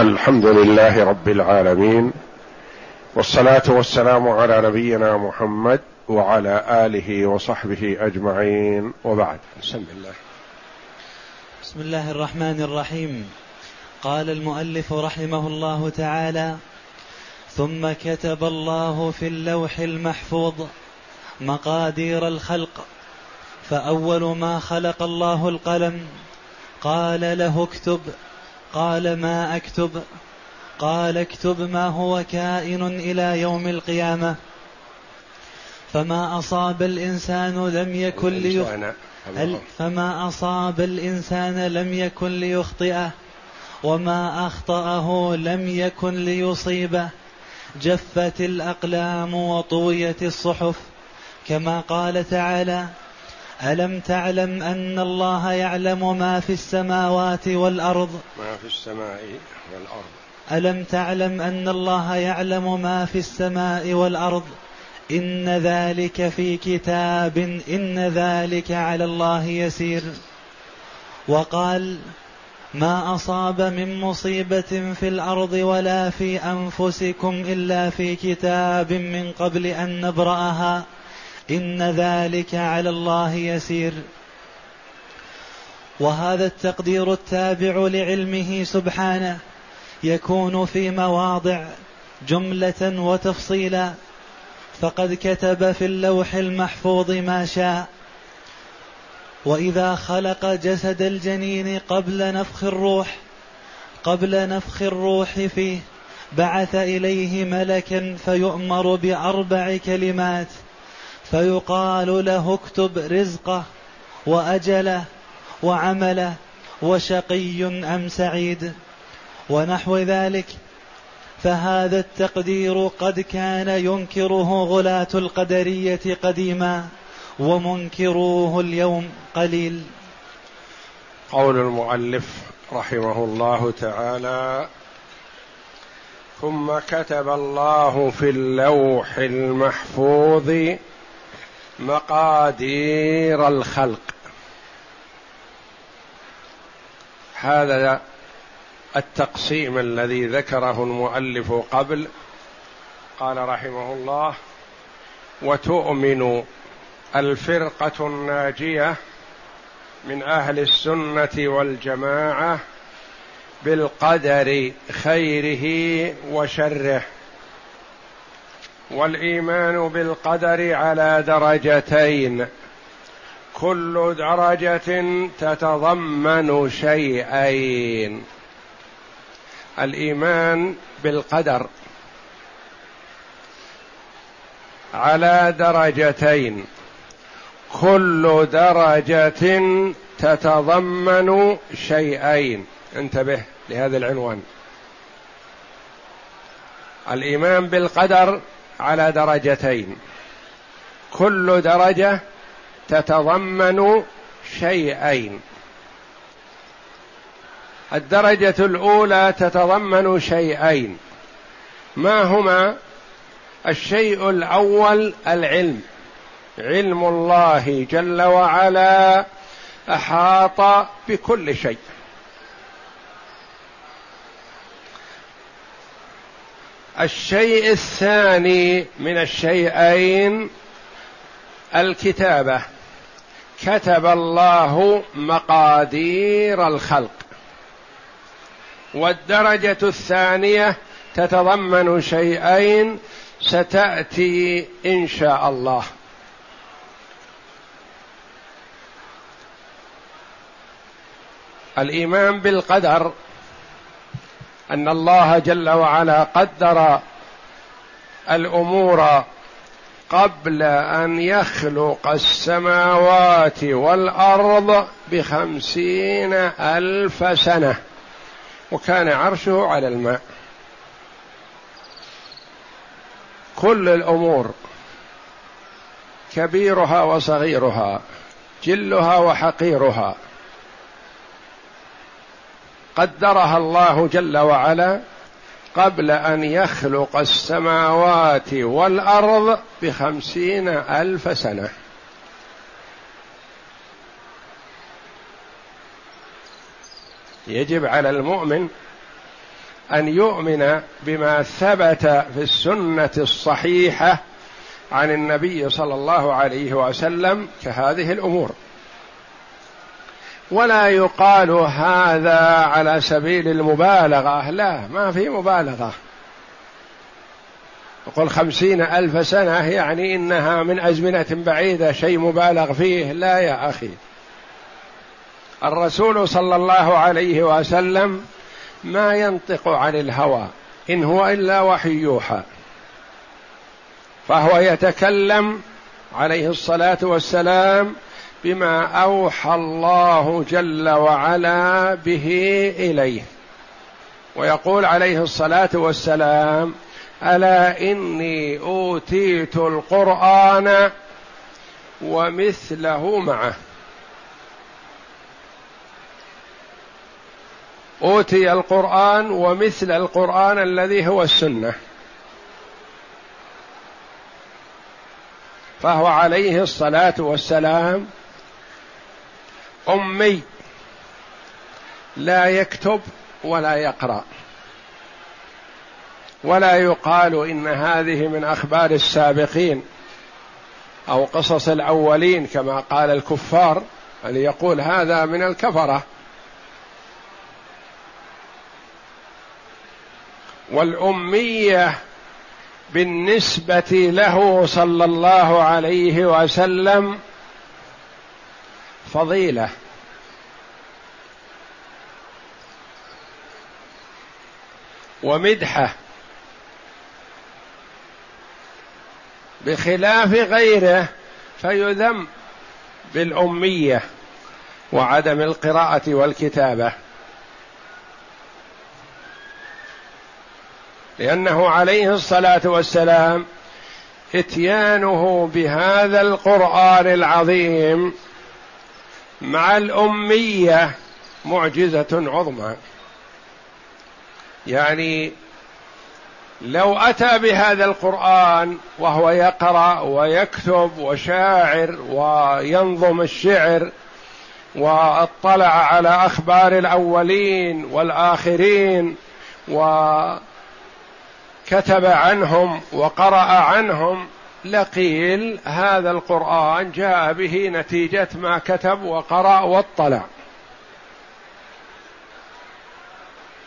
الحمد لله رب العالمين والصلاة والسلام على نبينا محمد وعلى آله وصحبه أجمعين وبعد. بسم الله. بسم الله الرحمن الرحيم. قال المؤلف رحمه الله تعالى ثم كتب الله في اللوح المحفوظ مقادير الخلق فأول ما خلق الله القلم قال له اكتب قال ما أكتب قال اكتب ما هو كائن إلى يوم القيامة. فما أصاب الإنسان لم يكن ليخطئ فما أصاب الإنسان لم يكن ليخطئه. وما أخطأه لم يكن ليصيبه. جفت الأقلام وطويت الصحف. كما قال تعالى ألم تعلم أن الله يعلم ما في السماوات والأرض؟ ما في السماء والأرض. ألم تعلم أن الله يعلم ما في السماء والأرض؟ إن ذلك في كتاب إن ذلك على الله يسير. وقال ما أصاب من مصيبة في الأرض ولا في أنفسكم إلا في كتاب من قبل أن نبرأها. إن ذلك على الله يسير. وهذا التقدير التابع لعلمه سبحانه يكون في مواضع جملة وتفصيلا. فقد كتب في اللوح المحفوظ ما شاء. وإذا خلق جسد الجنين قبل نفخ الروح قبل نفخ الروح فيه بعث إليه ملكا فيؤمر بأربع كلمات. فيقال له اكتب رزقه وأجله وعمله وشقي أم سعيد ونحو ذلك. فهذا التقدير قد كان ينكره غلاة القدرية قديما ومنكروه اليوم قليل. قول المؤلف رحمه الله تعالى ثم كتب الله في اللوح المحفوظ مقادير الخلق. هذا التقسيم الذي ذكره المؤلف قبل قال رحمه الله وتؤمن الفرقة الناجية من أهل السنة والجماعة بالقدر خيره وشره. والإيمان بالقدر على درجتين. كل درجة تتضمن شيئين. الإيمان بالقدر على درجتين. كل درجة تتضمن شيئين. انتبه لهذا العنوان. الإيمان بالقدر على درجتين. كل درجة تتضمن شيئين. الدرجة الأولى تتضمن شيئين. ما هما؟ الشيء الأول العلم. علم الله جل وعلا أحاط بكل شيء. الشيء الثاني من الشيئين الكتابة. كتب الله مقادير الخلق. والدرجة الثانية تتضمن شيئين ستأتي إن شاء الله. الإيمان بالقدر. أن الله جل وعلا قدر الأمور قبل أن يخلق السماوات والأرض بخمسين ألف سنة وكان عرشه على الماء. كل الأمور كبيرها وصغيرها جلها وحقيرها قدرها الله جل وعلا قبل أن يخلق السماوات والأرض بخمسين ألف سنة. يجب على المؤمن أن يؤمن بما ثبت في السنة الصحيحة عن النبي صلى الله عليه وسلم كهذه الأمور. ولا يقال هذا على سبيل المبالغة. لا ما في مبالغة. يقول خمسين ألف سنة يعني إنها من أزمنة بعيدة شيء مبالغ فيه. لا يا أخي. الرسول صلى الله عليه وسلم ما ينطق عن الهوى. إن هو إلا وحي يوحى. فهو يتكلم عليه الصلاة والسلام بما أوحى الله جل وعلا به إليه. ويقول عليه الصلاة والسلام ألا إني أوتيت القرآن ومثله معه. أوتي القرآن ومثل القرآن الذي هو السنة. فهو عليه الصلاة والسلام أمي لا يكتب ولا يقرأ ولا يقال إن هذه من أخبار السابقين أو قصص الأولين كما قال الكفار بل يقول هذا من الكفرة. والأمية بالنسبة له صلى الله عليه وسلم فضيلة. ومدحة. بخلاف غيره فيذم بالأمية وعدم القراءة والكتابة. لأنه عليه الصلاة والسلام إتيانه بهذا القرآن العظيم مع الأمية معجزة عظمى. يعني لو أتى بهذا القرآن وهو يقرأ ويكتب وشاعر وينظم الشعر واطلع على أخبار الأولين والآخرين وكتب عنهم وقرأ عنهم لقيل هذا القرآن جاء به نتيجة ما كتب وقرأ واطلع.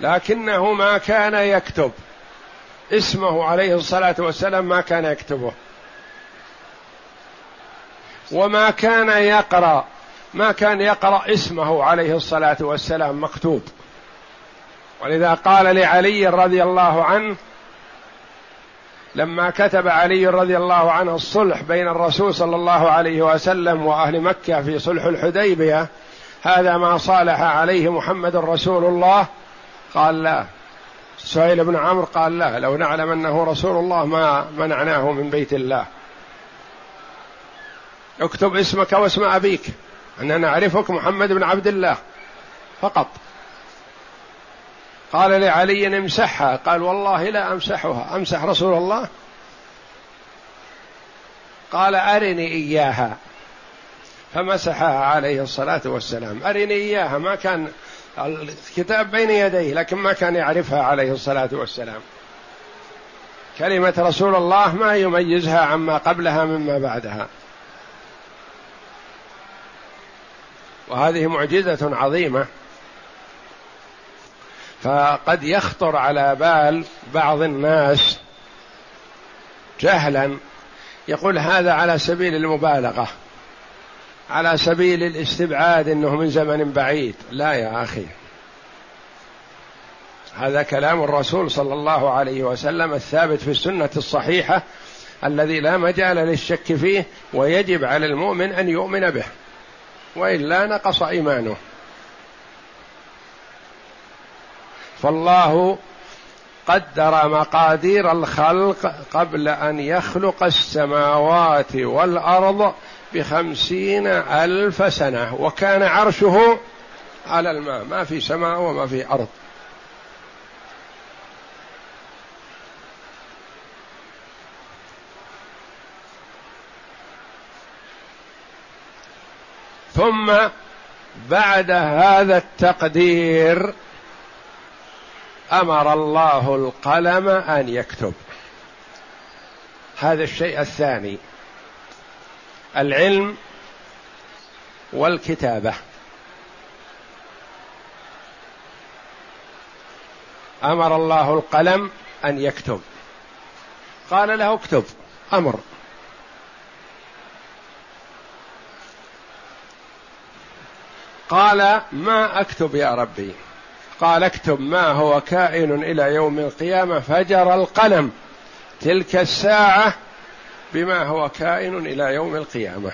لكنه ما كان يكتب. اسمه عليه الصلاة والسلام ما كان يكتبه. وما كان يقرأ ما كان يقرأ اسمه عليه الصلاة والسلام مكتوب. ولذا قال لعلي رضي الله عنه لما كتب علي رضي الله عنه الصلح بين الرسول صلى الله عليه وسلم وأهل مكة في صلح الحديبية هذا ما صالح عليه محمد رسول الله؟ قال لا. سهيل بن عمرو قال لا لو نعلم أنه رسول الله ما منعناه من بيت الله. اكتب اسمك واسم أبيك اننا نعرفك محمد بن عبد الله فقط. قال لعلي امسحها. قال والله لا أمسحها. أمسح رسول الله؟ قال أرني إياها. فمسحها عليه الصلاة والسلام. أرني إياها. ما كان الكتاب بين يديه لكن ما كان يعرفها عليه الصلاة والسلام. كلمة رسول الله ما يميزها عما قبلها مما بعدها. وهذه معجزة عظيمة. فقد يخطر على بال بعض الناس جهلا. يقول هذا على سبيل المبالغة على سبيل الاستبعاد إنه من زمن بعيد. لا يا أخي هذا كلام الرسول صلى الله عليه وسلم الثابت في السنة الصحيحة الذي لا مجال للشك فيه ويجب على المؤمن أن يؤمن به وإلا نقص إيمانه. فالله قدر مقادير الخلق قبل أن يخلق السماوات والأرض بخمسين ألف سنة وكان عرشه على الماء ما في سماء وما في أرض. ثم بعد هذا التقدير أمر الله القلم أن يكتب. هذا الشيء الثاني العلم والكتابة. أمر الله القلم أن يكتب. قال له اكتب أمر. قال ما أكتب يا ربي؟ قال اكتب ما هو كائن إلى يوم القيامة فجر القلم. تلك الساعة بما هو كائن إلى يوم القيامة.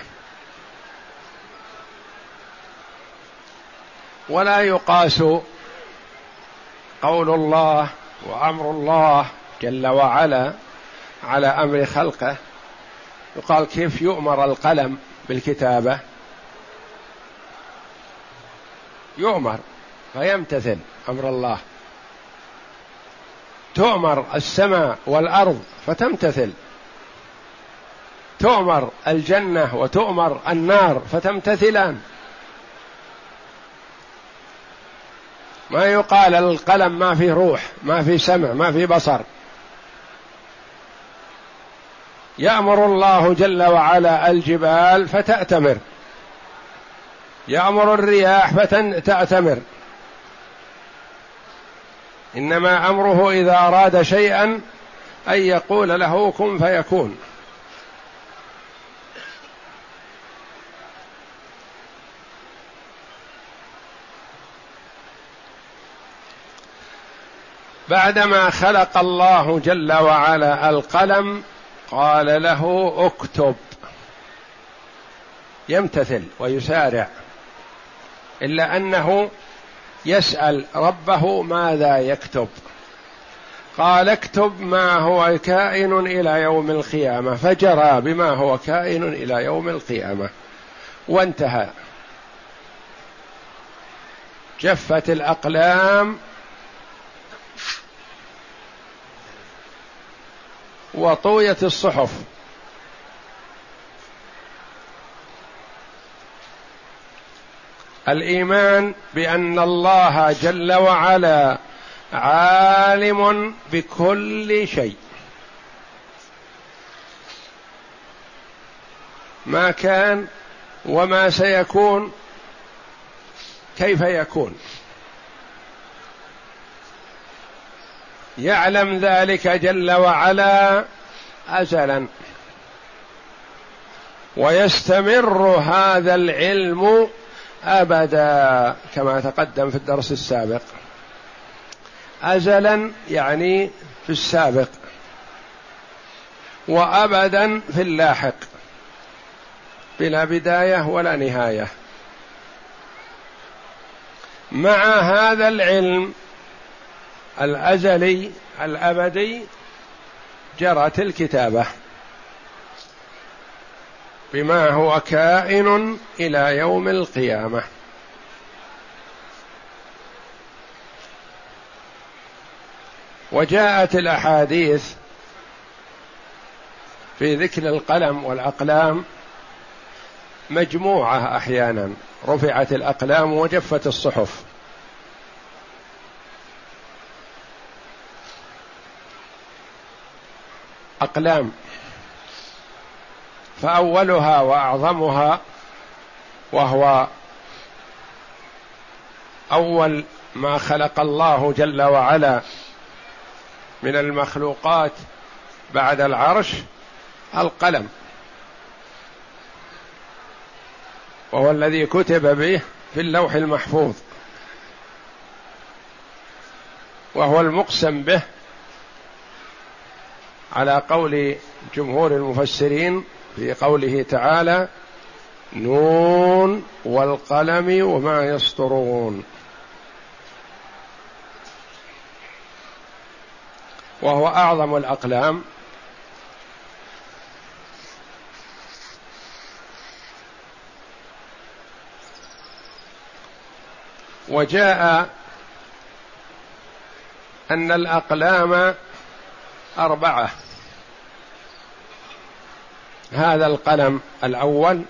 ولا يقاس قول الله وأمر الله جل وعلا على أمر خلقه. يقال كيف يؤمر القلم بالكتابة؟ يؤمر. فيمتثل أمر الله. تؤمر السماء والأرض فتمتثل. تؤمر الجنة وتؤمر النار فتمتثلان. ما يقال القلم ما في روح ما في سمع ما في بصر. يأمر الله جل وعلا الجبال فتأتمر. يأمر الرياح فتأتمر. إنما أمره إذا أراد شيئا أن يقول له كن فيكون. بعدما خلق الله جل وعلا القلم قال له اكتب. يمتثل ويسارع. إلا أنه يسأل ربه ماذا يكتب. قال اكتب ما هو كائن إلى يوم القيامة فجرى بما هو كائن إلى يوم القيامة. وانتهى. جفت الأقلام وطويت الصحف. الإيمان بأن الله جل وعلا عالم بكل شيء. ما كان وما سيكون كيف يكون. يعلم ذلك جل وعلا ازلا. ويستمر هذا العلم ابدا كما تقدم في الدرس السابق. ازلا يعني في السابق. وابدا في اللاحق. بلا بداية ولا نهاية. مع هذا العلم الأزلي الأبدي جرت الكتابة. بما هو كائن إلى يوم القيامة. وجاءت الأحاديث في ذكر القلم والأقلام مجموعة أحيانا. رفعت الأقلام وجفت الصحف. أقلام. فأولها وأعظمها وهو أول ما خلق الله جل وعلا من المخلوقات بعد العرش القلم. وهو الذي كتب به في اللوح المحفوظ. وهو المقسم به على قول جمهور المفسرين في قوله تعالى نون والقلم وما يسطرون. وهو أعظم الأقلام. وجاء أن الأقلام أربعة. هذا القلم الأول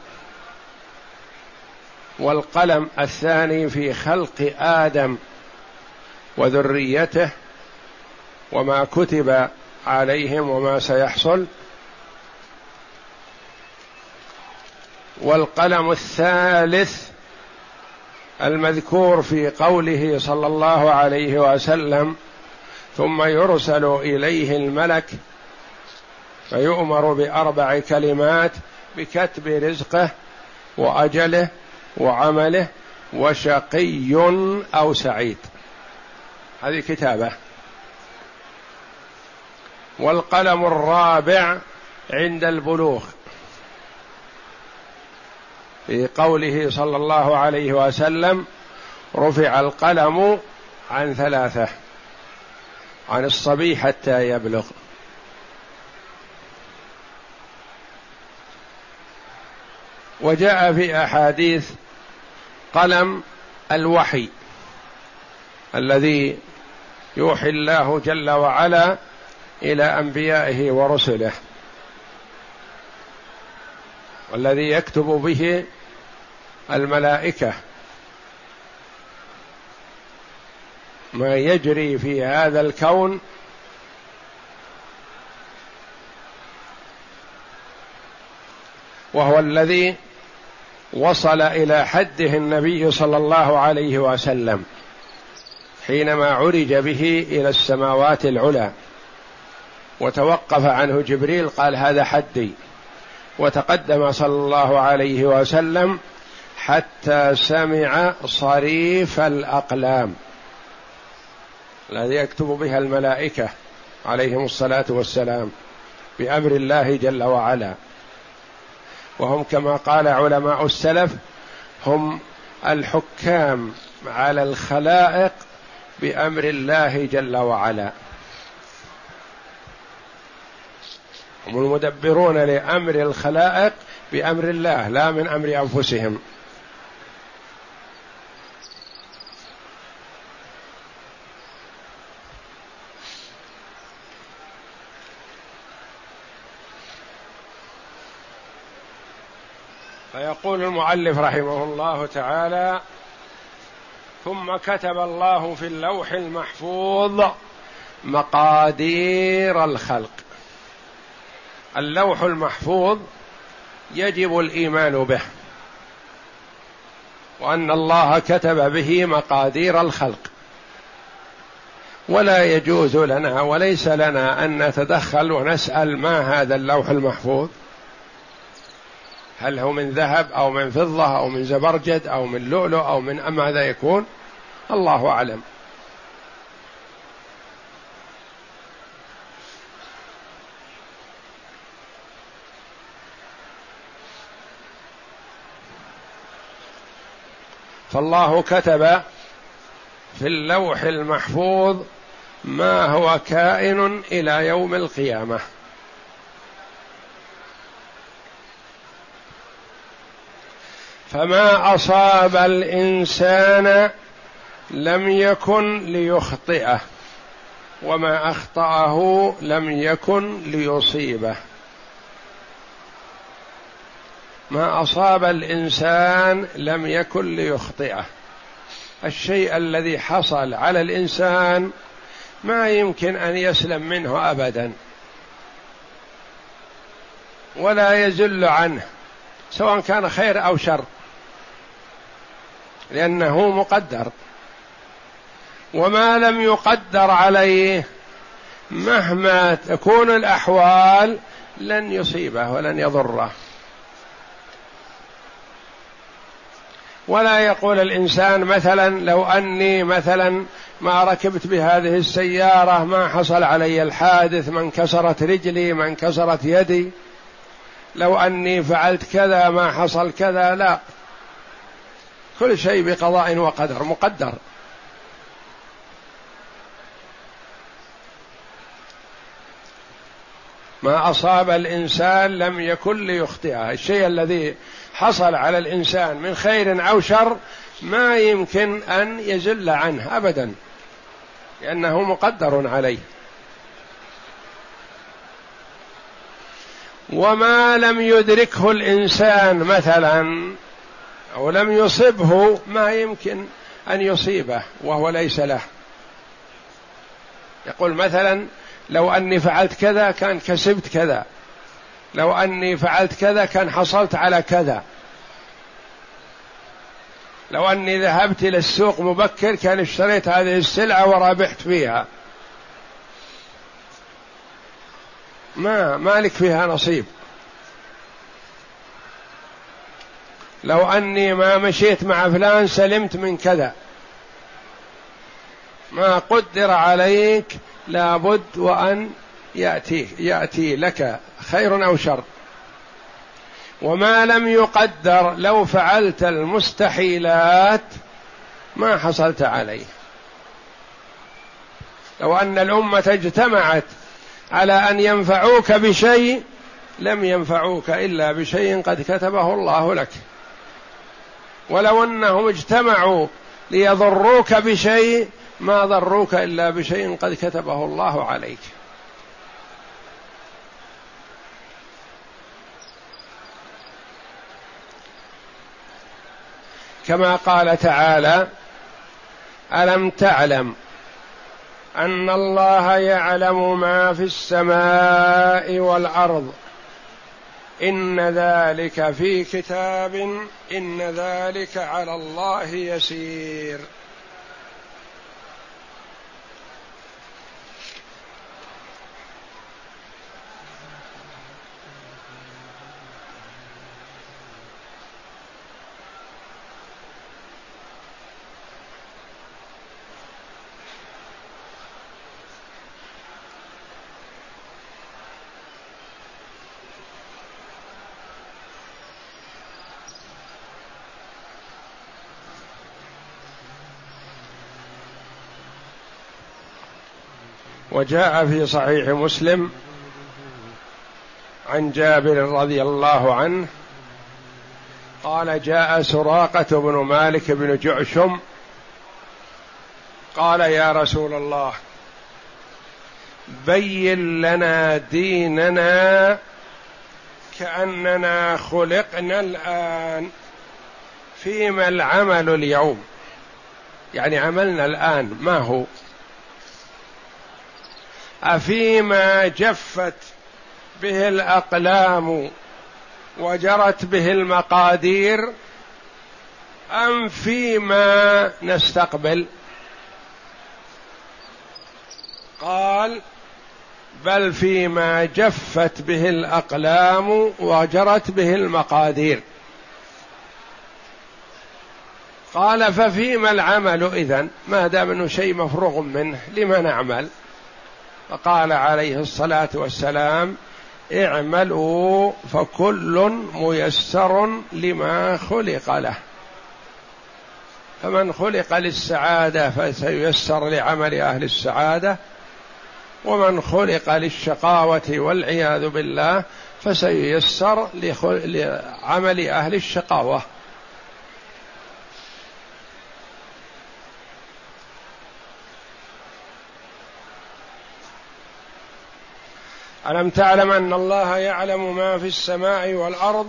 والقلم الثاني في خلق آدم وذريته وما كتب عليهم وما سيحصل. والقلم الثالث المذكور في قوله صلى الله عليه وسلم ثم يرسل إليه الملك فيؤمر بأربع كلمات بكتب رزقه وأجله وعمله وشقي أو سعيد. هذه كتابة. والقلم الرابع عند البلوغ. في قوله صلى الله عليه وسلم رفع القلم عن ثلاثة عن الصبي حتى يبلغ. وجاء في أحاديث قلم الوحي الذي يوحي الله جل وعلا إلى أنبيائه ورسله والذي يكتب به الملائكة. ما يجري في هذا الكون وهو الذي وصل إلى حده النبي صلى الله عليه وسلم حينما عرج به إلى السماوات العلى وتوقف عنه جبريل قال هذا حدي وتقدم صلى الله عليه وسلم حتى سمع صريف الأقلام. الذي يكتب بها الملائكة عليهم الصلاة والسلام بأمر الله جل وعلا. وهم كما قال علماء السلف هم الحكام على الخلائق بأمر الله جل وعلا. هم المدبرون لأمر الخلائق بأمر الله لا من أمر أنفسهم. فيقول المؤلف رحمه الله تعالى ثم كتب الله في اللوح المحفوظ مقادير الخلق. اللوح المحفوظ يجب الإيمان به وأن الله كتب به مقادير الخلق. ولا يجوز لنا وليس لنا أن نتدخل ونسأل ما هذا اللوح المحفوظ؟ هل هو من ذهب أو من فضة أو من زبرجد أو من لؤلؤ أو من ماذا يكون؟ الله أعلم. فالله كتب في اللوح المحفوظ ما هو كائن إلى يوم القيامة. فما أصاب الإنسان لم يكن ليخطئه وما أخطأه لم يكن ليصيبه. ما أصاب الإنسان لم يكن ليخطئه. الشيء الذي حصل على الإنسان ما يمكن أن يسلم منه ابدا ولا يزل عنه سواء كان خير أو شر. لأنه مقدر. وما لم يقدر عليه مهما تكون الأحوال لن يصيبه ولن يضره. ولا يقول الإنسان مثلا لو أني مثلا ما ركبت بهذه السيارة ما حصل علي الحادث ما انكسرت رجلي ما انكسرت يدي. لو أني فعلت كذا ما حصل كذا لا. كل شيء بقضاء وقدر مقدر. ما أصاب الإنسان لم يكن ليخطئه. الشيء الذي حصل على الإنسان من خير أو شر ما يمكن أن يزل عنه ابدا لأنه مقدر عليه. وما لم يدركه الإنسان مثلا أو لم يصبه ما يمكن أن يصيبه وهو ليس له. يقول مثلا لو أني فعلت كذا كان كسبت كذا. لو أني فعلت كذا كان حصلت على كذا. لو أني ذهبت إلى السوق مبكر كان اشتريت هذه السلعة ورابحت فيها. ما مالك فيها نصيب؟ لو أني ما مشيت مع فلان سلمت من كذا. ما قدر عليك لابد وأن يأتي يأتي لك خير أو شر. وما لم يقدر لو فعلت المستحيلات ما حصلت عليه. لو أن الأمة اجتمعت على أن ينفعوك بشيء لم ينفعوك إلا بشيء قد كتبه الله لك. ولو أنهم اجتمعوا ليضروك بشيء ما ضروك إلا بشيء قد كتبه الله عليك. كما قال تعالى ألم تعلم أن الله يعلم ما في السماء والأرض إن ذلك في كتاب إن ذلك على الله يسير. وجاء في صحيح مسلم عن جابر رضي الله عنه قال جاء سراقة بن مالك بن جعشم قال يا رسول الله بين لنا ديننا كأننا خلقنا الآن فيما العمل اليوم. يعني عملنا الآن ما هو؟ أفيما جفت به الأقلام وجرت به المقادير أم فيما نستقبل؟ قال بل فيما جفت به الأقلام وجرت به المقادير. قال ففيما العمل إذن؟ ما دام إنه شيء مفروغ منه لما نعمل؟ فقال عليه الصلاة والسلام اعملوا فكل ميسر لما خلق له. فمن خلق للسعادة فسييسر لعمل أهل السعادة ومن خلق للشقاوة والعياذ بالله فسييسر لعمل أهل الشقاوة. ألم تعلم أن الله يعلم ما في السماء والأرض؟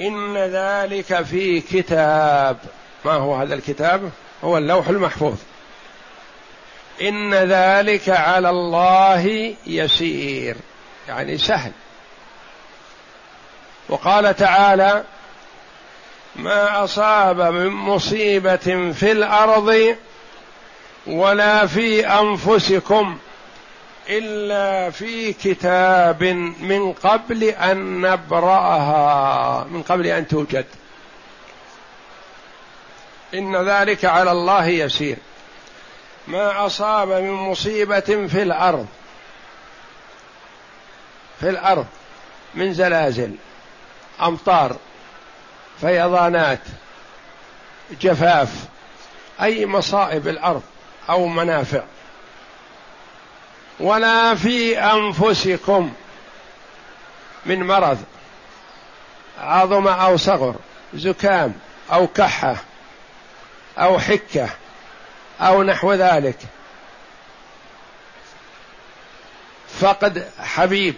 إن ذلك في كتاب. ما هو هذا الكتاب؟ هو اللوح المحفوظ. إن ذلك على الله يسير. يعني سهل. وقال تعالى ما أصاب من مصيبة في الأرض ولا في أنفسكم إلا في كتاب من قبل أن نبرأها من قبل أن توجد. إن ذلك على الله يسير. ما أصاب من مصيبة في الأرض في الأرض من زلازل أمطار فيضانات جفاف أي مصائب الأرض أو منافع. ولا في أنفسكم من مرض عظم أو صغر زكام أو كحة أو حكة أو نحو ذلك. فقد حبيب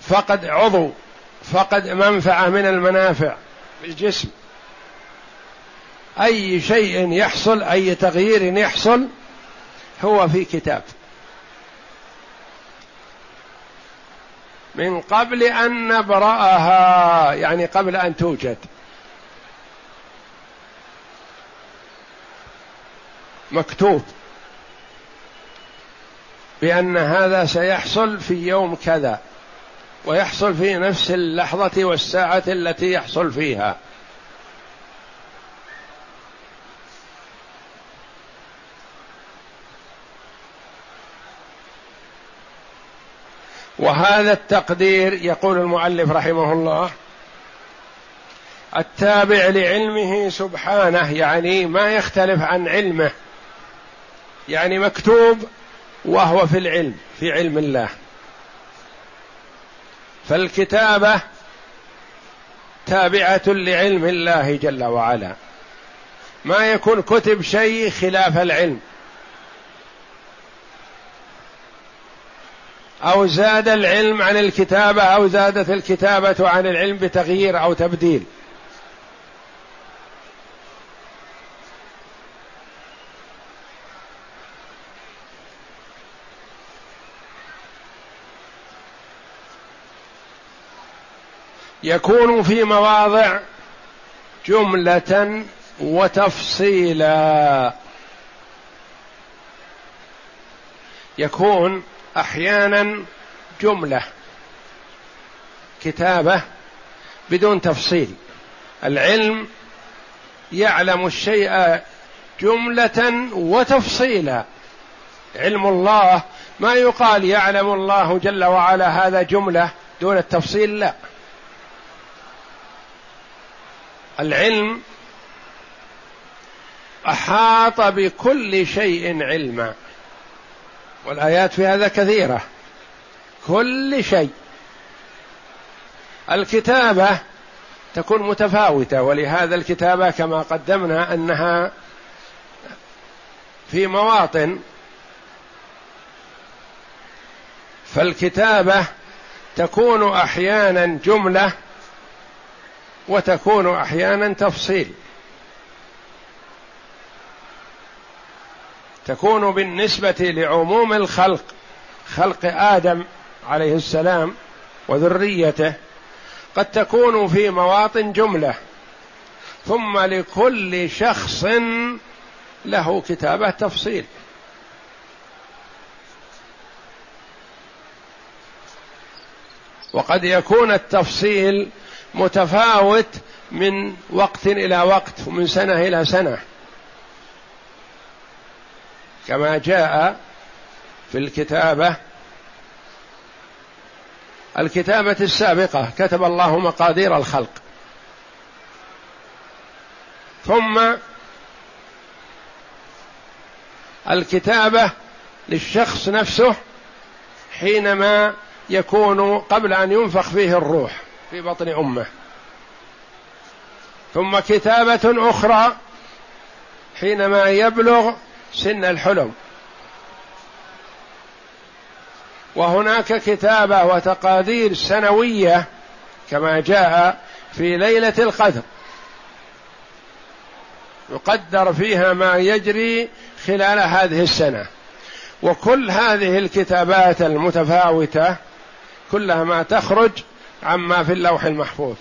فقد عضو فقد منفعة من المنافع في الجسم. أي شيء يحصل أي تغيير يحصل هو في كتاب. من قبل أن نبرأها يعني قبل أن توجد. مكتوب بأن هذا سيحصل في يوم كذا ويحصل في نفس اللحظة والساعة التي يحصل فيها. وهذا التقدير يقول المؤلف رحمه الله التابع لعلمه سبحانه يعني ما يختلف عن علمه يعني مكتوب وهو في العلم في علم الله. فالكتابة تابعة لعلم الله جل وعلا. ما يكون كتب شيء خلاف العلم. أو زاد العلم عن الكتابة أو زادت الكتابة عن العلم بتغيير أو تبديل. يكون في مواضع جملة وتفصيلا. يكون أحيانا جملة كتابة بدون تفصيل. العلم يعلم الشيء جملة وتفصيلا. علم الله ما يقال يعلم الله جل وعلا هذا جملة دون التفصيل لا. العلم أحاط بكل شيء علما. والآيات في هذا كثيرة. كل شيء. الكتابة تكون متفاوتة ولهذا الكتابة كما قدمنا أنها في مواطن. فالكتابة تكون أحيانا جملة وتكون أحيانا تفصيل. تكون بالنسبة لعموم الخلق خلق آدم عليه السلام وذريته قد تكون في مواطن جملة. ثم لكل شخص له كتابه تفصيل. وقد يكون التفصيل متفاوت من وقت إلى وقت ومن سنة إلى سنة. كما جاء في الكتابة الكتابة السابقة كتب الله مقادير الخلق. ثم الكتابة للشخص نفسه حينما يكون قبل أن ينفخ فيه الروح في بطن أمه. ثم كتابة أخرى حينما يبلغ سن الحلم. وهناك كتابة وتقادير سنوية كما جاء في ليلة القدر. يقدر فيها ما يجري خلال هذه السنة. وكل هذه الكتابات المتفاوتة كلها ما تخرج عما في اللوح المحفوظ.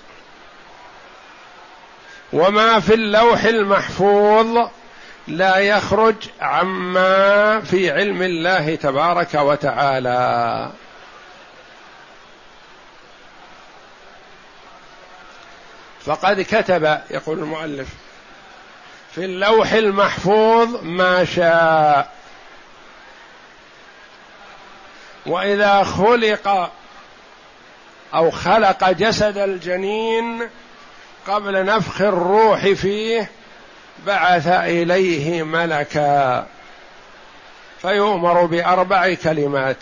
وما في اللوح المحفوظ لا يخرج عما في علم الله تبارك وتعالى. فقد كتب يقول المؤلف في اللوح المحفوظ ما شاء. وإذا خلق أو خلق جسد الجنين قبل نفخ الروح فيه بعث إليه ملكا فيؤمر بأربع كلمات.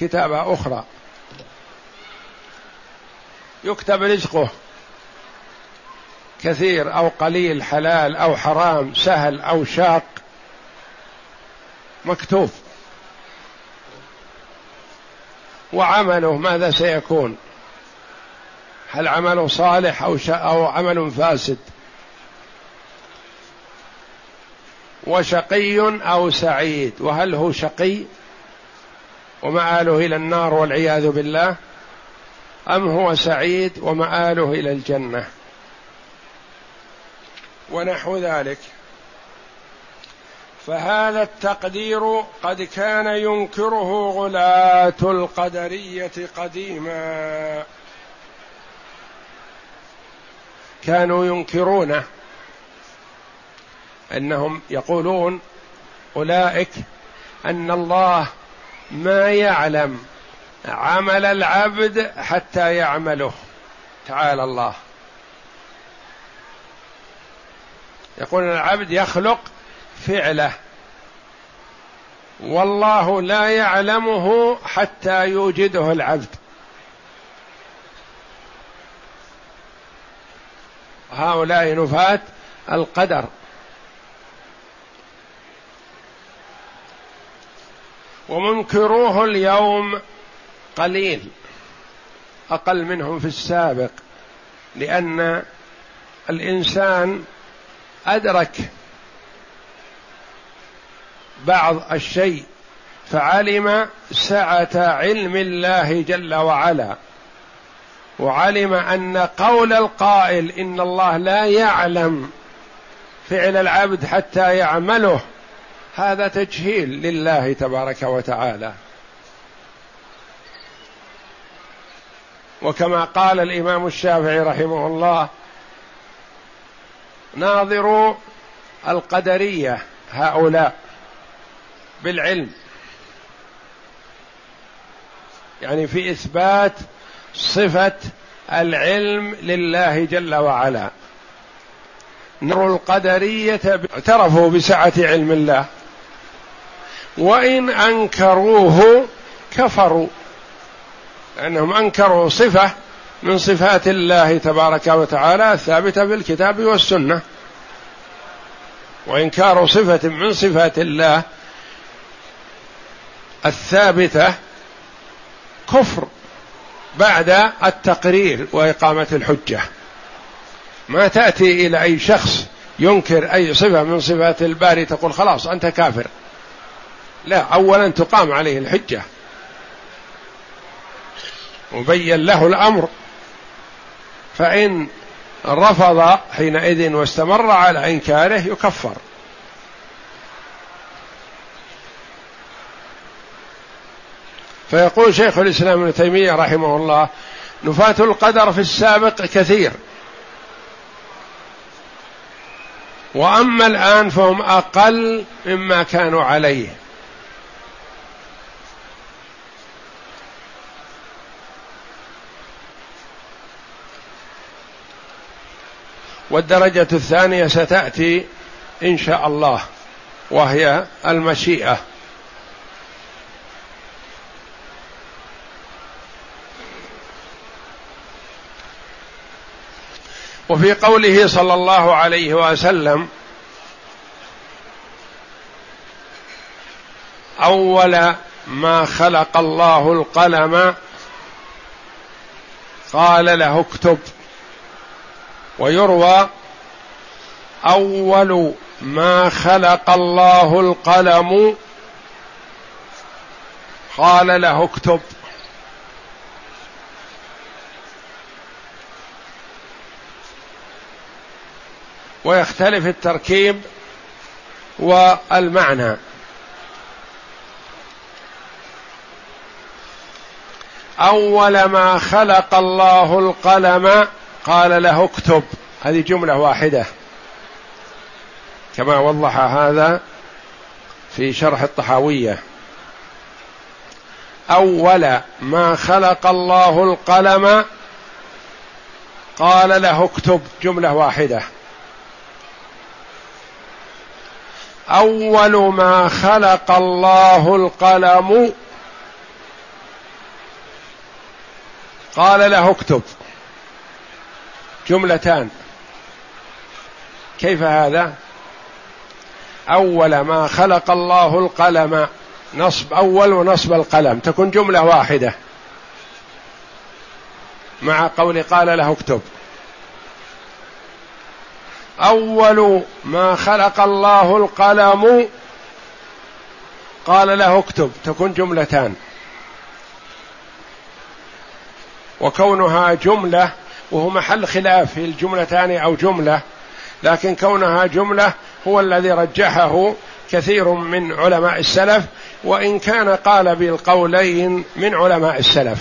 كتابة أخرى. يكتب رزقه. كثير أو قليل حلال أو حرام سهل أو شاق. مكتوب. وعمله ماذا سيكون؟ هل عمل صالح أو, أو عمل فاسد؟ وشقي أو سعيد وهل هو شقي؟ ومآله إلى النار والعياذ بالله؟ أم هو سعيد ومآله إلى الجنة؟ ونحو ذلك. فهذا التقدير قد كان ينكره غلاة القدرية قديما. كانوا ينكرونه. أنهم يقولون أولئك أن الله ما يعلم عمل العبد حتى يعمله. تعالى الله. يقول العبد يخلق فعله. والله لا يعلمه حتى يوجده العبد. هؤلاء نفاة القدر. ومنكروه اليوم قليل أقل منهم في السابق لأن الإنسان أدرك بعض الشيء فعلم سعة علم الله جل وعلا وعلم أن قول القائل إن الله لا يعلم فعل العبد حتى يعمله هذا تجهيل لله تبارك وتعالى. وكما قال الإمام الشافعي رحمه الله ناظروا القدرية هؤلاء بالعلم. يعني في إثبات صفة العلم لله جل وعلا. نر القدرية اعترفوا بسعة علم الله. وإن أنكروه كفروا. لأنهم أنكروا صفة من صفات الله تبارك وتعالى الثابته في الكتاب والسنة. وإنكار صفة من صفات الله الثابتة كفر بعد التقرير وإقامة الحجة. ما تأتي إلى أي شخص ينكر أي صفة من صفات الباري تقول خلاص أنت كافر. لا اولا تقام عليه الحجة. وبين له الأمر. فإن رفض حينئذ واستمر على إنكاره يكفر. فيقول شيخ الإسلام ابن تيمية رحمه الله نفاة القدر في السابق كثير. وأما الآن فهم أقل مما كانوا عليه. والدرجة الثانية ستأتي إن شاء الله وهي المشيئة. وفي قوله صلى الله عليه وسلم أول ما خلق الله القلم قال له اكتب. ويروى أول ما خلق الله القلم. قال له اكتب. ويختلف التركيب والمعنى. أول ما خلق الله القلم قال له اكتب. هذه جملة واحدة. كما وضح هذا في شرح الطحاوية. أول ما خلق الله القلم قال له اكتب. جملة واحدة. أول ما خلق الله القلم قال له اكتب. جملتان. كيف هذا؟ أول ما خلق الله القلم نصب أول ونصب القلم تكون جملة واحدة. مع قول قال له اكتب. أول ما خلق الله القلم قال له اكتب تكون جملتان. وكونها جملة وهو محل خلاف في الجملتان أو جملة لكن كونها جملة هو الذي رجحه كثير من علماء السلف وإن كان قال بالقولين من علماء السلف.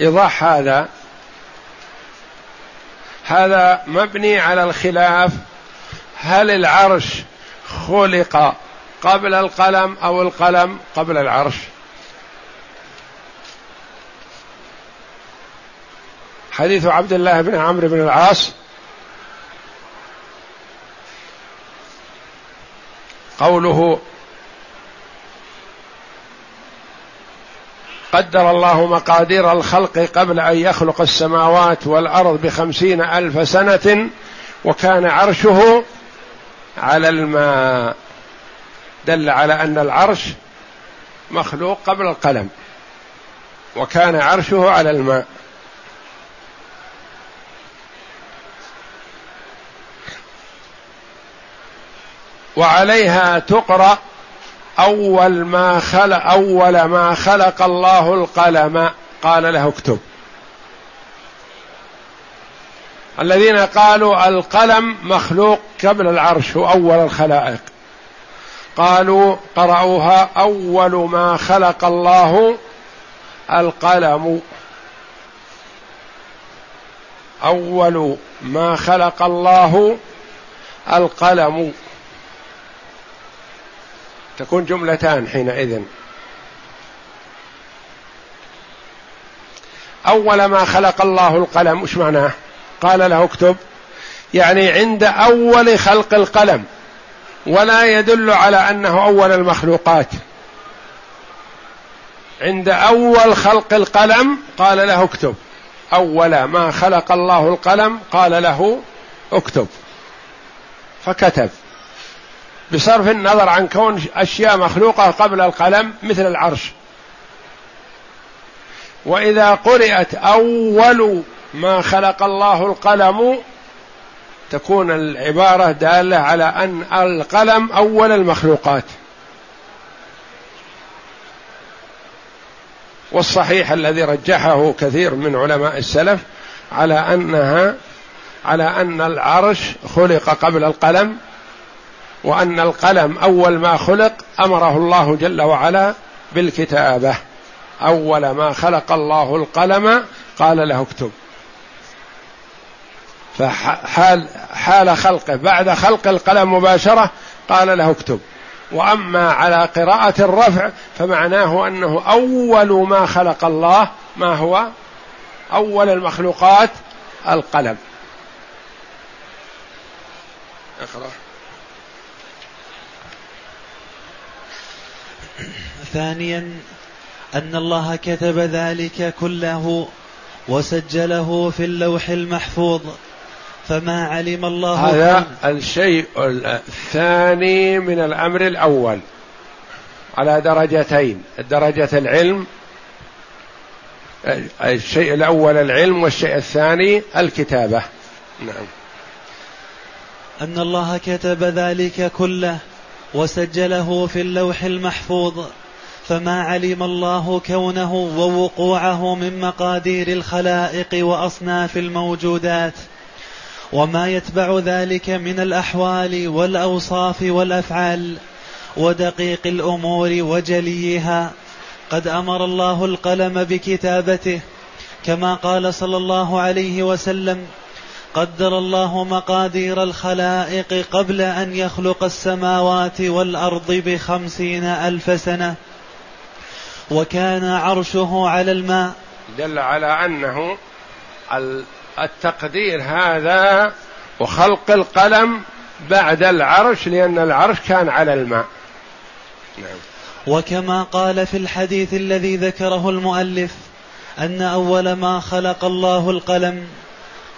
إيضاح هذا. هذا مبني على الخلاف هل العرش خلق قبل القلم أو القلم قبل العرش؟ حديث عبد الله بن عمرو بن العاص. قوله قدر الله مقادير الخلق قبل أن يخلق السماوات والأرض بخمسين ألف سنة وكان عرشه على الماء. دل على أن العرش مخلوق قبل القلم وكان عرشه على الماء. وعليها تقرأ أول ما خلق أول ما خلق الله القلم. قال له اكتب. الذين قالوا القلم مخلوق قبل العرش أول الخلائق. قالوا قرأوها أول ما خلق الله القلم. أول ما خلق الله القلم. تكون جملتان حينئذ. أول ما خلق الله القلم وش معناه؟ قال له اكتب. يعني عند أول خلق القلم. ولا يدل على أنه أول المخلوقات. عند أول خلق القلم قال له اكتب. أول ما خلق الله القلم قال له اكتب. فكتب. بصرف النظر عن كون أشياء مخلوقة قبل القلم مثل العرش. وإذا قرات أول ما خلق الله القلم تكون العبارة دالة على أن القلم أول المخلوقات. والصحيح الذي رجحه كثير من علماء السلف على أنها على أن العرش خلق قبل القلم وأن القلم أول ما خلق أمره الله جل وعلا بالكتابة. أول ما خلق الله القلم قال له اكتب. فحال حال خلقه. بعد خلق القلم مباشرة قال له اكتب. وأما على قراءة الرفع فمعناه أنه أول ما خلق الله ما هو؟ أول المخلوقات القلم. اقرأ. ثانيا أن الله كتب ذلك كله وسجله في اللوح المحفوظ فما علم الله هذا الشيء الثاني من الأمر الأول. على درجتين درجة العلم الشيء الأول العلم والشيء الثاني الكتابة. نعم. أن الله كتب ذلك كله وسجله في اللوح المحفوظ فما علم الله كونه ووقوعه من مقادير الخلائق وأصناف الموجودات وما يتبع ذلك من الأحوال والأوصاف والأفعال ودقيق الأمور وجليها. قد أمر الله القلم بكتابته كما قال صلى الله عليه وسلم قدر الله مقادير الخلائق قبل أن يخلق السماوات والأرض بخمسين ألف سنة. وكان عرشه على الماء. دل على أنه التقدير هذا وخلق القلم بعد العرش لأن العرش كان على الماء. نعم. وكما قال في الحديث الذي ذكره المؤلف أن أول ما خلق الله القلم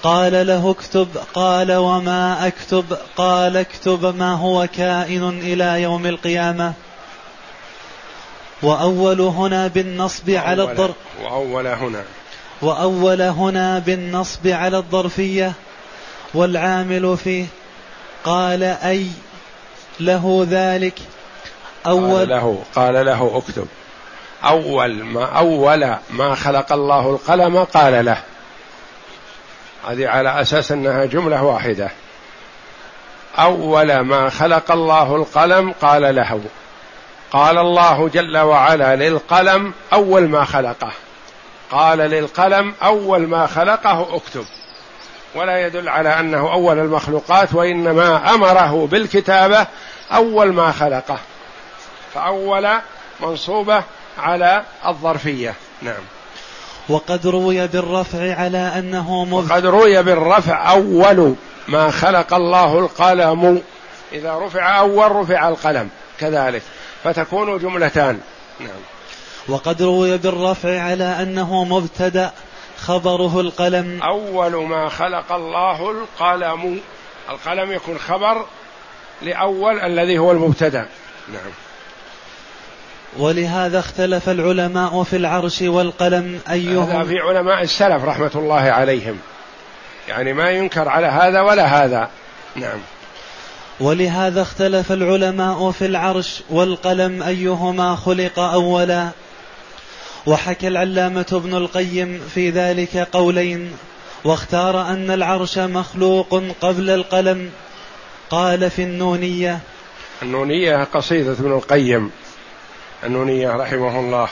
قال له اكتب قال وما أكتب قال اكتب ما هو كائن إلى يوم القيامة. وأول هنا بالنصب على الظرف وأول هنا. وأول هنا بالنصب على الظرفية. والعامل فيه قال أي له ذلك. أول قال له قال له اكتب. أول ما أول ما خلق الله القلم قال له. هذه على أساس أنها جملة واحدة. أول ما خلق الله القلم قال له. قال الله جل وعلا للقلم أول ما خلقه. قال للقلم أول ما خلقه اكتب. ولا يدل على أنه أول المخلوقات وإنما أمره بالكتابة أول ما خلقه. فأول منصوبة على الظرفية. نعم. وقد روي بالرفع على أنه. وقد روي بالرفع أول ما خلق الله القلم. إذا رفع أول رفع القلم كذلك. فتكون جملتان. نعم. وقد روي بالرفع على أنه مبتدأ خبره القلم. أول ما خلق الله القلم. القلم يكون خبر لأول الذي هو المبتدأ. نعم. ولهذا اختلف العلماء في العرش والقلم أيهم هذا في علماء السلف رحمة الله عليهم. يعني ما ينكر على هذا ولا هذا. نعم. ولهذا اختلف العلماء في العرش والقلم أيهما خلق أولا. وحكى العلامة ابن القيم في ذلك قولين. واختار أن العرش مخلوق قبل القلم. قال في النونية. النونية قصيدة ابن القيم. النونية رحمه الله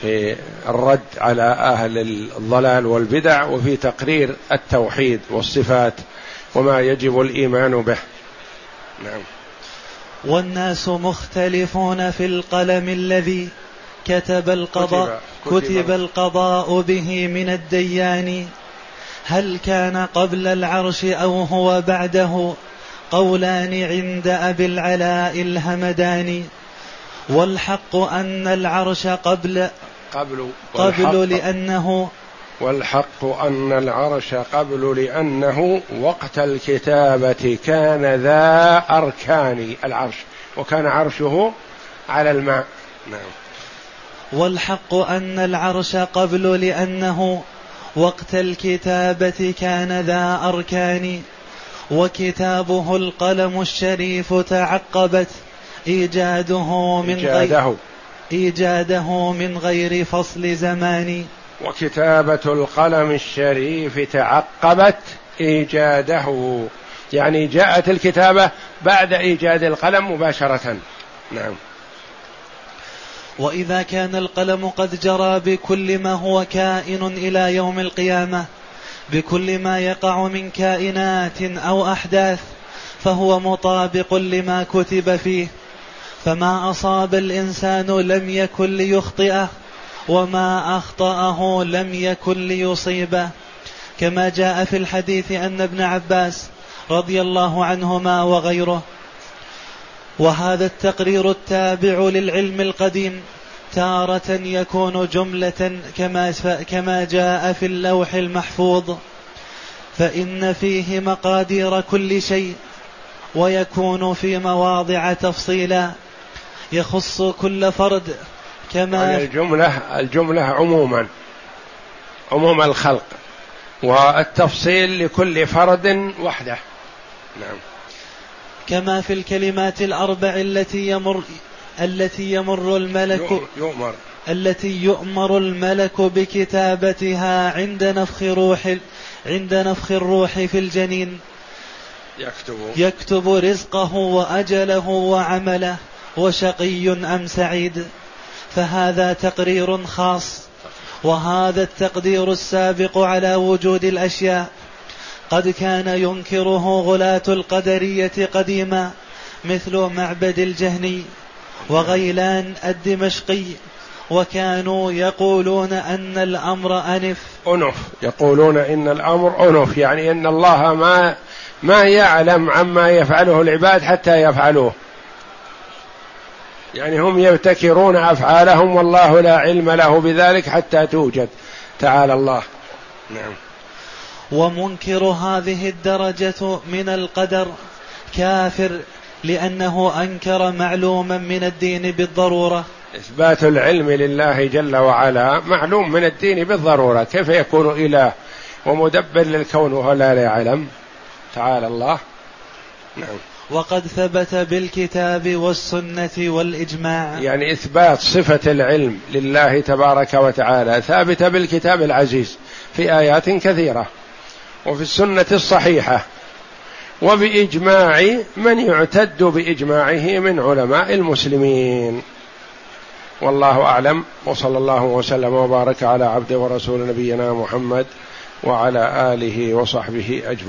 في الرد على أهل الضلال والبدع وفي تقرير التوحيد والصفات وما يجب الإيمان به. نعم. والناس مختلفون في القلم الذي كتب القضاء كتب, كتب, كتب القضاء به من الديان. هل كان قبل العرش أو هو بعده؟ قولان عند أبي العلاء الهمداني. والحق أن العرش قبل قبل قبل لأنه والحق أن العرش قبل لأنه وقت الكتابة كان ذا أركان العرش وكان عرشه على الماء. نعم. والحق أن العرش قبل لأنه وقت الكتابة كان ذا أركان وكتابه القلم الشريف تعقبت. إيجاده من غير إيجاده. من غير فصل زمان. وكتابة القلم الشريف تعقبت إيجاده. يعني جاءت الكتابة بعد إيجاد القلم مباشرة. نعم. وإذا كان القلم قد جرى بكل ما هو كائن إلى يوم القيامة بكل ما يقع من كائنات أو أحداث فهو مطابق لما كتب فيه. فما أصاب الإنسان لم يكن ليخطئه وما أخطأه لم يكن ليصيبه. كما جاء في الحديث أن ابن عباس رضي الله عنهما وغيره وهذا التقرير التابع للعلم القديم تارة يكون جملة كما كما جاء في اللوح المحفوظ. فإن فيه مقادير كل شيء ويكون في مواضع تفصيلا. يخص كل فرد كما يعني الجملة الجملة عموما. عموم الخلق. والتفصيل لكل فرد وحده. نعم. كما في الكلمات الأربع التي يمر التي يمر الملك يؤمر. التي يؤمر الملك بكتابتها عند نفخ روح عند نفخ الروح في الجنين. يكتب. يكتب رزقه وأجله وعمله. وشقي أم سعيد؟ فهذا تقرير خاص وهذا التقدير السابق على وجود الأشياء. قد كان ينكره غلاة القدرية قديما مثل معبد الجهني وغيلان الدمشقي وكانوا يقولون أن الأمر أنف. أنف يقولون إن الأمر أنف يعني أن الله ما ما يعلم عما يفعله العباد حتى يفعلوه. يعني هم يبتكرون أفعالهم والله لا علم له بذلك حتى توجد. تعالى الله. نعم. ومنكر هذه الدرجة من القدر كافر لأنه أنكر معلوما من الدين بالضرورة. إثبات العلم لله جل وعلا معلوم من الدين بالضرورة. كيف يكون إله ومدبر للكون وهو لا يعلم؟ تعالى الله. نعم. وقد ثبت بالكتاب والسنة والإجماع. يعني إثبات صفة العلم لله تبارك وتعالى ثابتة بالكتاب العزيز في آيات كثيرة وفي السنة الصحيحة وبإجماع من يعتد بإجماعه من علماء المسلمين. والله أعلم وصلى الله وسلم وبارك على عبد ورسول نبينا محمد وعلى آله وصحبه أجمعين.